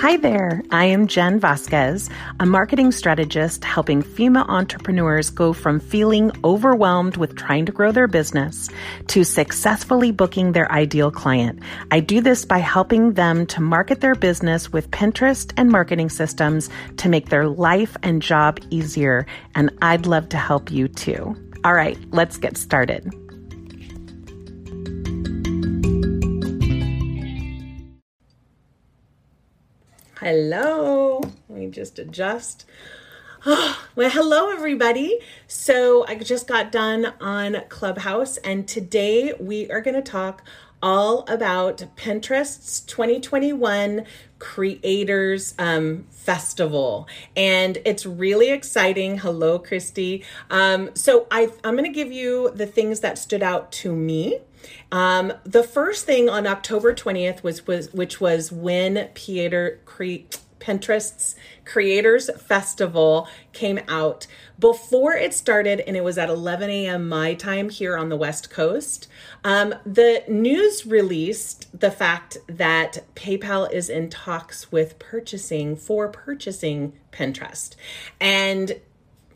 Hi there, I am Jen Vasquez, a marketing strategist helping female entrepreneurs go from feeling overwhelmed with trying to grow their business to successfully booking their ideal client. I do this by helping them to market their business with Pinterest and marketing systems to make their life and job easier, and I'd love to help you too. All right, let's get started. Hello. Let me just adjust. Oh, well, hello, everybody. So, I just got done on Clubhouse, and today we are going to talk all about Pinterest's 2021 Creators um, Festival. And it's really exciting. Hello, Christy. Um, so, I, I'm going to give you the things that stood out to me um, the first thing on October 20th was, was which was when Peter cre- Pinterest's Creators Festival came out. Before it started, and it was at 11 a.m. my time here on the West Coast, um, the news released the fact that PayPal is in talks with purchasing for purchasing Pinterest. And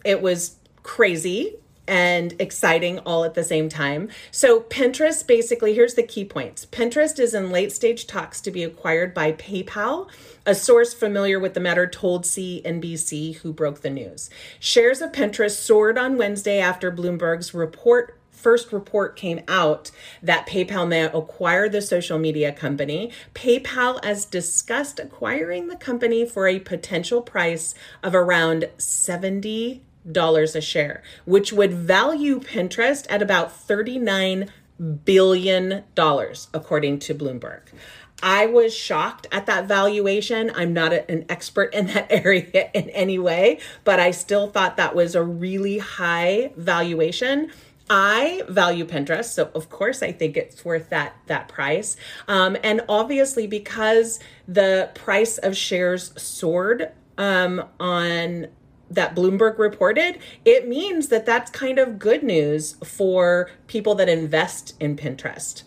it was crazy and exciting all at the same time. So, Pinterest basically, here's the key points Pinterest is in late stage talks to be acquired by PayPal. A source familiar with the matter told CNBC, who broke the news. Shares of Pinterest soared on Wednesday after Bloomberg's report first report came out that PayPal may acquire the social media company. PayPal has discussed acquiring the company for a potential price of around 70 dollars a share, which would value Pinterest at about 39 billion dollars according to Bloomberg. I was shocked at that valuation. I'm not a, an expert in that area in any way, but I still thought that was a really high valuation. I value Pinterest, so of course I think it's worth that that price. Um, and obviously, because the price of shares soared um, on that Bloomberg reported, it means that that's kind of good news for people that invest in Pinterest.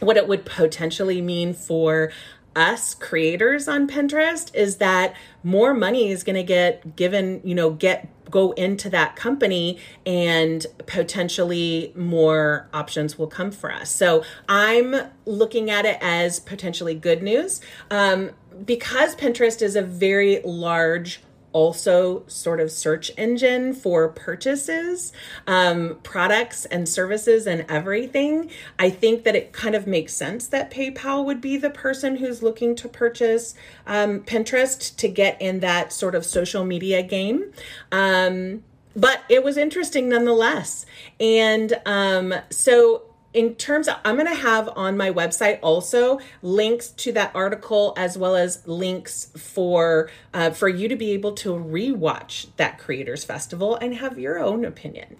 What it would potentially mean for us creators on Pinterest is that more money is going to get given, you know, get go into that company and potentially more options will come for us. So I'm looking at it as potentially good news. Um, because Pinterest is a very large also sort of search engine for purchases, um, products and services and everything, I think that it kind of makes sense that PayPal would be the person who's looking to purchase um, Pinterest to get in that sort of social media game. Um, but it was interesting nonetheless. And um, so in terms of, I'm going to have on my website also links to that article as well as links for uh, for you to be able to rewatch that creators festival and have your own opinion.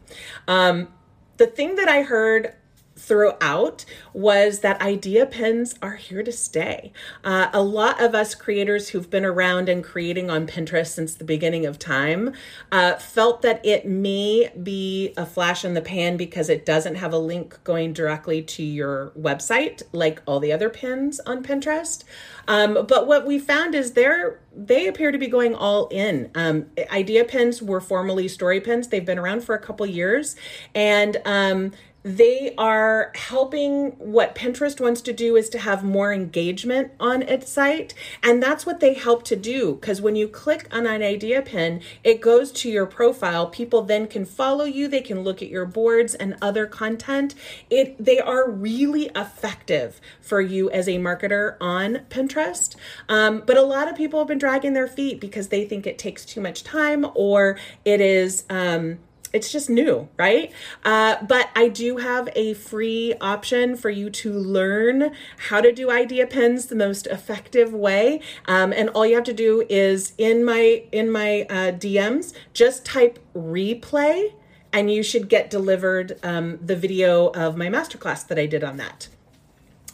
Um, the thing that I heard throughout was that idea pins are here to stay. Uh, a lot of us creators who've been around and creating on Pinterest since the beginning of time uh, felt that it may be a flash in the pan because it doesn't have a link going directly to your website like all the other pins on Pinterest. Um, but what we found is they're they appear to be going all in. Um, idea pins were formerly story pins. They've been around for a couple years, and um, they are helping what Pinterest wants to do is to have more engagement on its site. And that's what they help to do. Because when you click on an idea pin, it goes to your profile. People then can follow you, they can look at your boards and other content. It they are really effective for you as a marketer on Pinterest. Um, but a lot of people have been dragging their feet because they think it takes too much time or it is um, it's just new, right? Uh, but I do have a free option for you to learn how to do idea pins the most effective way. Um, and all you have to do is in my in my uh, DMs, just type replay, and you should get delivered um, the video of my masterclass that I did on that.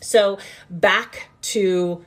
So back to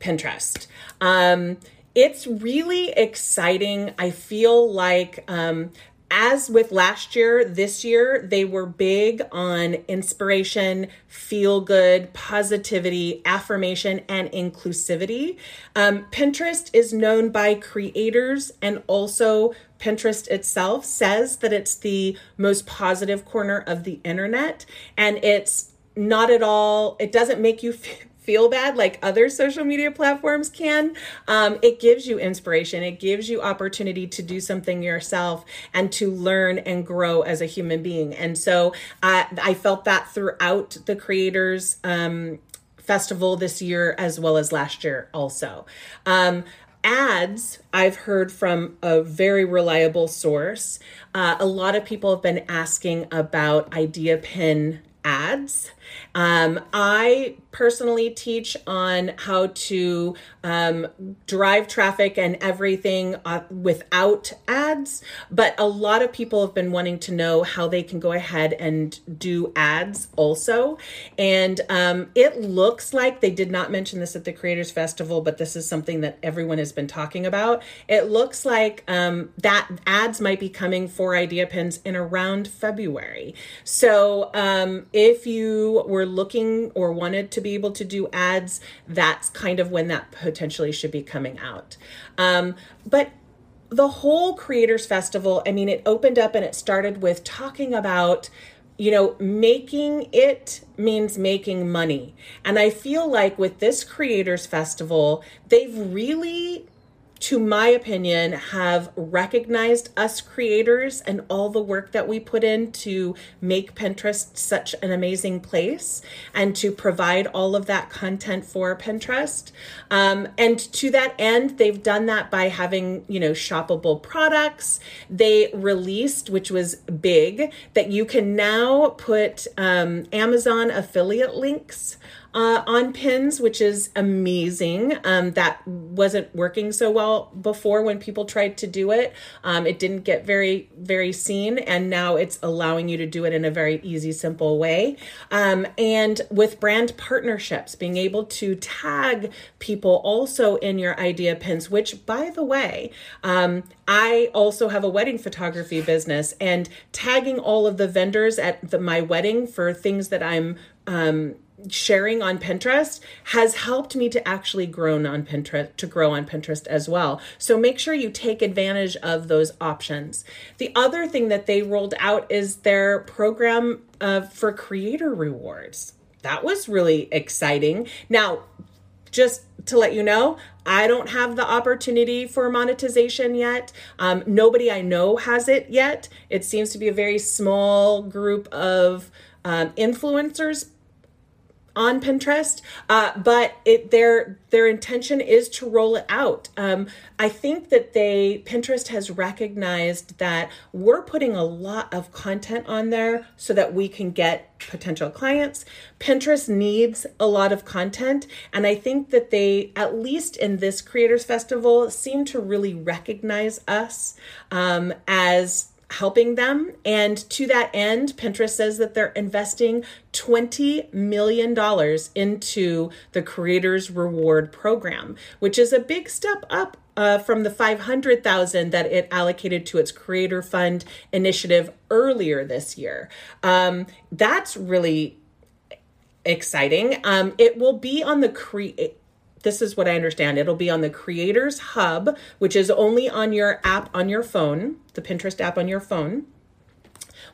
Pinterest. Um, it's really exciting. I feel like um, as with last year, this year, they were big on inspiration, feel good, positivity, affirmation, and inclusivity. Um, Pinterest is known by creators and also Pinterest itself says that it's the most positive corner of the internet and it's not at all, it doesn't make you feel feel bad like other social media platforms can. Um, it gives you inspiration, it gives you opportunity to do something yourself and to learn and grow as a human being. And so I, I felt that throughout the creators. Um, festival this year as well as last year also um, ads i've heard from a very reliable source uh, a lot of people have been asking about idea pin ads um, I personally teach on how to um, drive traffic and everything uh, without ads, but a lot of people have been wanting to know how they can go ahead and do ads also. And um, it looks like they did not mention this at the Creators Festival, but this is something that everyone has been talking about. It looks like um, that ads might be coming for Idea Pins in around February. So um, if you were looking or wanted to be able to do ads, that's kind of when that potentially should be coming out. Um, but the whole Creators Festival, I mean, it opened up and it started with talking about you know, making it means making money. And I feel like with this Creators Festival, they've really to my opinion, have recognized us creators and all the work that we put in to make Pinterest such an amazing place and to provide all of that content for Pinterest. Um, and to that end, they've done that by having, you know, shoppable products. They released, which was big, that you can now put um, Amazon affiliate links uh, on pins, which is amazing. Um, that wasn't working so well before when people tried to do it. Um, it didn't get very, very seen, and now it's allowing you to do it in a very easy, simple way. Um, and with brand partnerships, being able to tag people also in your idea pins, which, by the way, um, I also have a wedding photography business, and tagging all of the vendors at the, my wedding for things that I'm um, sharing on Pinterest has helped me to actually grow on Pinterest to grow on Pinterest as well. So make sure you take advantage of those options. The other thing that they rolled out is their program uh, for creator rewards. That was really exciting. Now, just to let you know, I don't have the opportunity for monetization yet. Um, nobody I know has it yet. It seems to be a very small group of um, influencers on Pinterest, uh, but it their their intention is to roll it out. Um, I think that they Pinterest has recognized that we're putting a lot of content on there so that we can get potential clients. Pinterest needs a lot of content, and I think that they, at least in this Creators Festival, seem to really recognize us um, as helping them. And to that end, Pinterest says that they're investing $20 million into the Creators Reward Program, which is a big step up uh, from the 500,000 that it allocated to its creator fund initiative earlier this year. Um, that's really exciting. Um, it will be on the create this is what I understand. It'll be on the Creators Hub, which is only on your app on your phone, the Pinterest app on your phone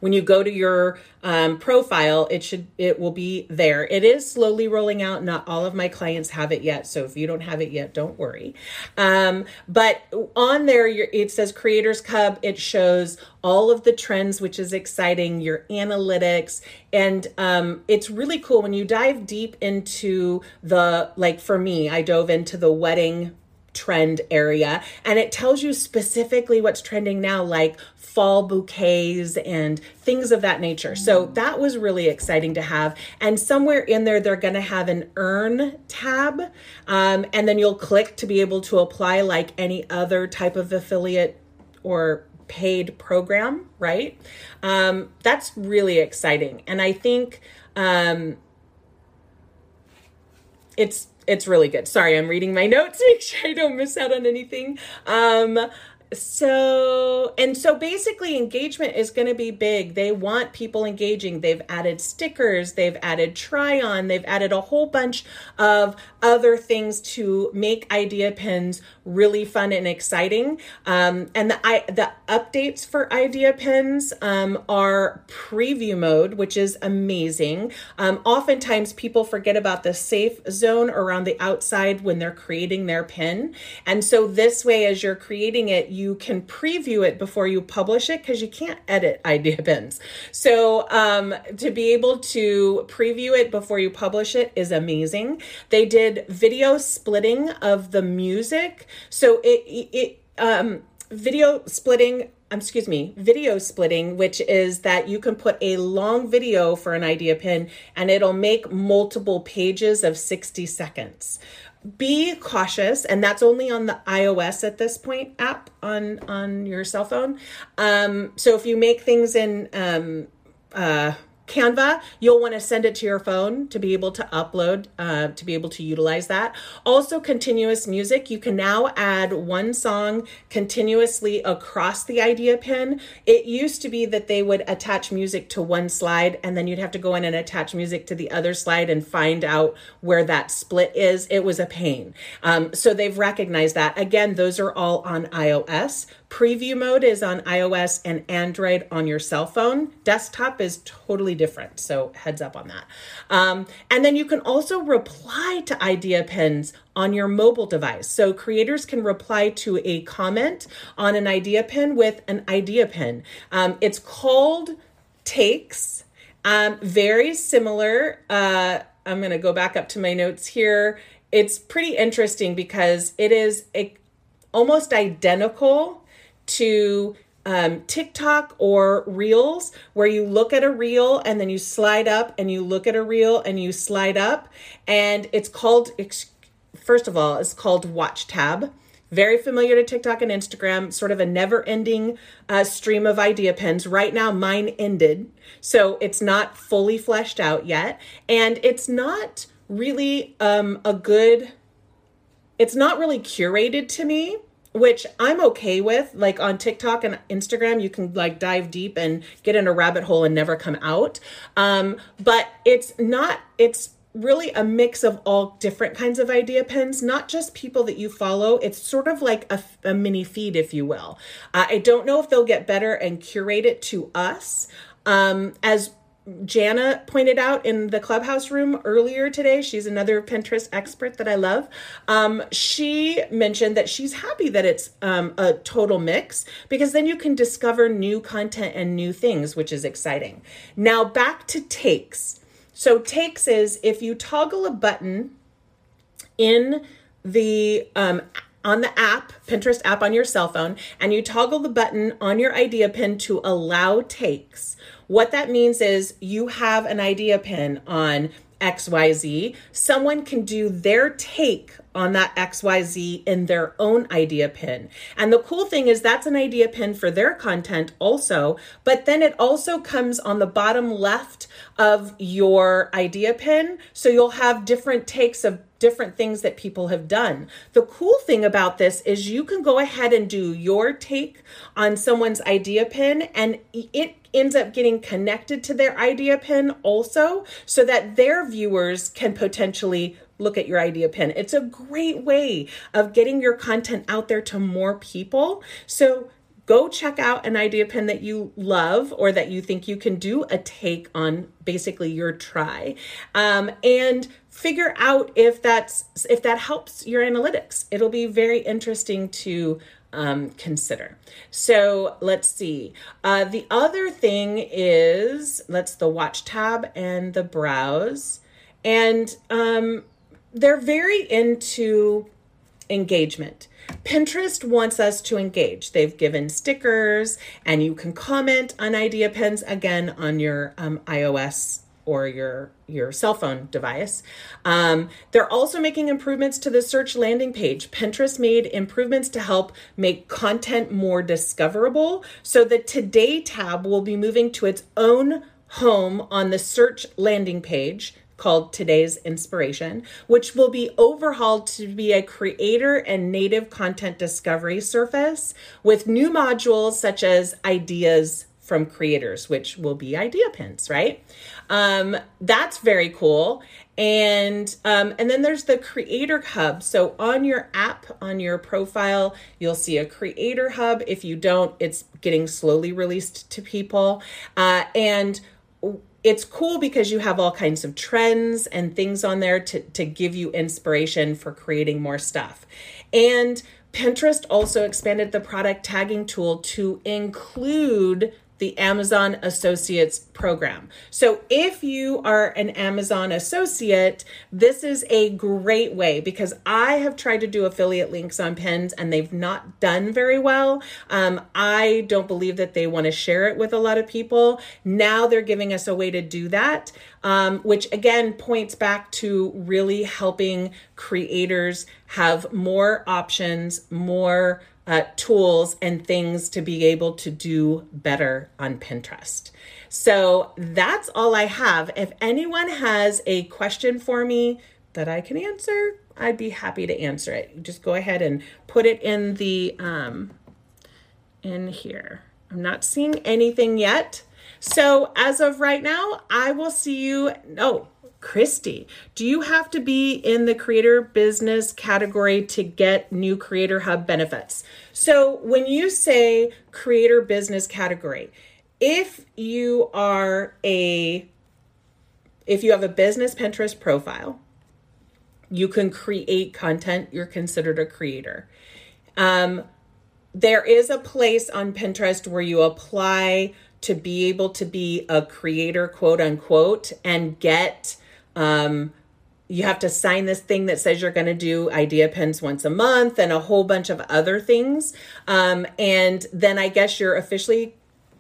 when you go to your um, profile, it should it will be there. It is slowly rolling out. Not all of my clients have it yet, so if you don't have it yet, don't worry. Um, but on there, it says Creators Hub. It shows all of the trends, which is exciting. Your analytics, and um, it's really cool when you dive deep into the like. For me, I dove into the wedding trend area and it tells you specifically what's trending now like fall bouquets and things of that nature. So that was really exciting to have and somewhere in there they're going to have an earn tab um, and then you'll click to be able to apply like any other type of affiliate or paid program right? Um, that's really exciting and i think um, it's it's really good. Sorry, I'm reading my notes, make sure I don't miss out on anything. Um, so and so basically engagement is going to be big they want people engaging they've added stickers they've added try on they've added a whole bunch of other things to make idea pins really fun and exciting um, and the I, the updates for idea pins um, are preview mode which is amazing um, oftentimes people forget about the safe zone around the outside when they're creating their pin and so this way as you're creating it you can preview it before you publish it because you can't edit idea pins. So um, to be able to preview it before you publish it is amazing. They did video splitting of the music. So it, it, um, video splitting um, excuse me, video splitting, which is that you can put a long video for an idea pin and it'll make multiple pages of 60 seconds. Be cautious and that's only on the ios at this point app on on your cell phone. Um, so if you make things in um, uh, Canva, you'll want to send it to your phone to be able to upload, uh, to be able to utilize that. Also, continuous music. You can now add one song continuously across the idea pin. It used to be that they would attach music to one slide and then you'd have to go in and attach music to the other slide and find out where that split is. It was a pain. Um, so they've recognized that. Again, those are all on iOS. Preview mode is on iOS and Android on your cell phone. Desktop is totally different. So heads up on that. Um, and then you can also reply to idea pins on your mobile device. So creators can reply to a comment on an idea pin with an idea pin. Um, it's called Takes. Um, very similar. Uh, I'm going to go back up to my notes here. It's pretty interesting because it is a, almost identical to um, TikTok or Reels, where you look at a reel and then you slide up and you look at a reel and you slide up. And it's called, first of all, it's called Watch Tab. Very familiar to TikTok and Instagram, sort of a never ending uh, stream of idea pins. Right now, mine ended. So it's not fully fleshed out yet. And it's not really um, a good, it's not really curated to me which I'm okay with. Like on TikTok and Instagram, you can like dive deep and get in a rabbit hole and never come out. Um, but it's not, it's really a mix of all different kinds of idea pins, not just people that you follow. It's sort of like a, a mini feed, if you will. Uh, I don't know if they'll get better and curate it to us. Um, as Jana pointed out in the clubhouse room earlier today, she's another Pinterest expert that I love. Um, she mentioned that she's happy that it's um, a total mix because then you can discover new content and new things, which is exciting. Now, back to takes. So, takes is if you toggle a button in the um, on the app, Pinterest app on your cell phone, and you toggle the button on your idea pin to allow takes what that means is you have an idea pin on XYZ, someone can do their take on that XYZ in their own idea pin. And the cool thing is that's an idea pin for their content also, but then it also comes on the bottom left of your idea pin. So you'll have different takes of different things that people have done. The cool thing about this is you can go ahead and do your take on someone's idea pin and it ends up getting connected to their idea pin also so that their viewers can potentially look at your idea pin. It's a great way of getting your content out there to more people. So go check out an idea pin that you love or that you think you can do a take on basically your try um, and figure out if that's if that helps your analytics. It'll be very interesting to um, consider. So let's see. Uh, the other thing is let's the watch tab and the browse. And um, they're very into engagement Pinterest wants us to engage. They've given stickers, and you can comment on idea pins again on your um, iOS or your your cell phone device. Um, they're also making improvements to the search landing page. Pinterest made improvements to help make content more discoverable. So the Today tab will be moving to its own home on the search landing page called Today's Inspiration, which will be overhauled to be a creator and native content discovery surface with new modules such as ideas from creators, which will be idea pins, right? Um, that's very cool. And um, and then there's the creator hub. So on your app, on your profile, you'll see a creator hub. If you don't, it's getting slowly released to people. Uh, and it's cool because you have all kinds of trends and things on there to, to give you inspiration for creating more stuff. And Pinterest also expanded the product tagging tool to include the Amazon Associates program. So if you are an Amazon associate, this is a great way because I have tried to do affiliate links on pins and they've not done very well. Um, I don't believe that they want to share it with a lot of people. Now they're giving us a way to do that, um, which again points back to really helping creators have more options, more uh, tools and things to be able to do better on Pinterest. So that's all I have. If anyone has a question for me that I can answer, I'd be happy to answer it. Just go ahead and put it in the um, in here. I'm not seeing anything yet. So as of right now, I will see you. Oh, Christy, do you have to be in the creator business category to get new Creator Hub benefits? So, when you say creator business category, if you are a if you have a business Pinterest profile, you can create content, you're considered a creator. Um, there is a place on Pinterest where you apply to be able to be a creator, quote unquote, and get um, you have to sign this thing that says you're going to do idea pins once a month and a whole bunch of other things. Um, and then I guess you're officially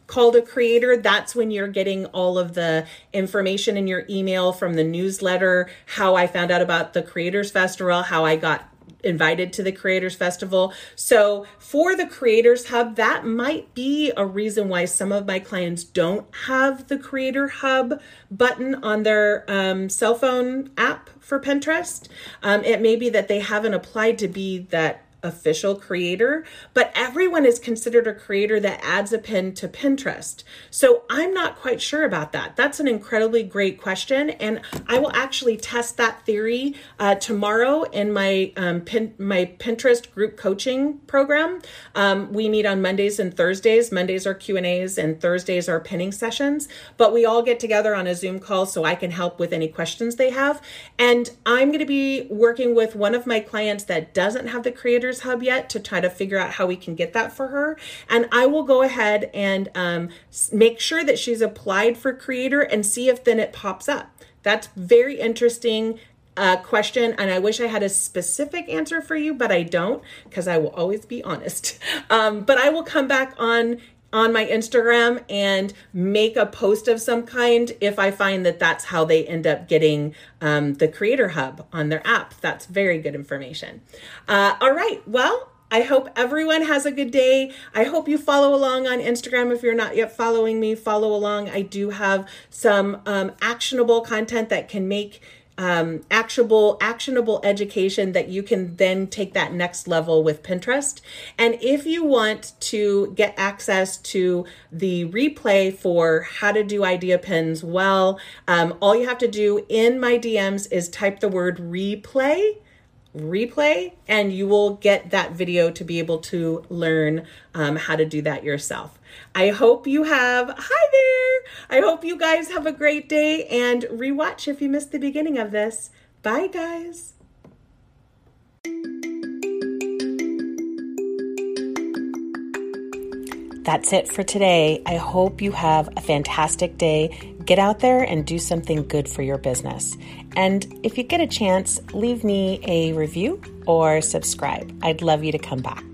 called a creator. That's when you're getting all of the information in your email from the newsletter, how I found out about the Creators Festival, how I got invited to the Creators Festival. So, for the Creators Hub, that might be a reason why some of my clients don't have the Creator Hub button on their um, cell phone app for Pinterest. Um, it may be that they haven't applied to be that official creator, but everyone is considered a creator that adds a pin to Pinterest. So I'm not quite sure about that. That's an incredibly great question, and I will actually test that theory uh, tomorrow in my um, pin, my Pinterest group coaching program. Um, we meet on Mondays and Thursdays. Mondays are Q and A's, and Thursdays are pinning sessions. But we all get together on a Zoom call so I can help with any questions they have. And I'm going to be working with one of my clients that doesn't have the creator Hub yet to try to figure out how we can get that for her. And I will go ahead and um, make sure that she's applied for Creator and see if then it pops up. That's very interesting uh, question, and I wish I had a specific answer for you, but I don't because I will always be honest. Um, but I will come back on on my Instagram and make a post of some kind if I find that that's how they end up getting um, the Creator Hub on their app. That's very good information. Uh, all right. Well, I hope everyone has a good day. I hope you follow along on Instagram. If you're not yet following me, follow along. I do have some um, actionable content that can make um, actionable actionable education that you can then take that next level with Pinterest. And if you want to get access to the replay for how to do idea pins well, um, all you have to do in my DMs is type the word replay replay and you will get that video to be able to learn um, how to do that yourself. I hope you have, hi there. I hope you guys have a great day and rewatch if you missed the beginning of this. Bye, guys. That's it for today. I hope you have a fantastic day. Get out there and do something good for your business. And if you get a chance, leave me a review or subscribe. I'd love you to come back.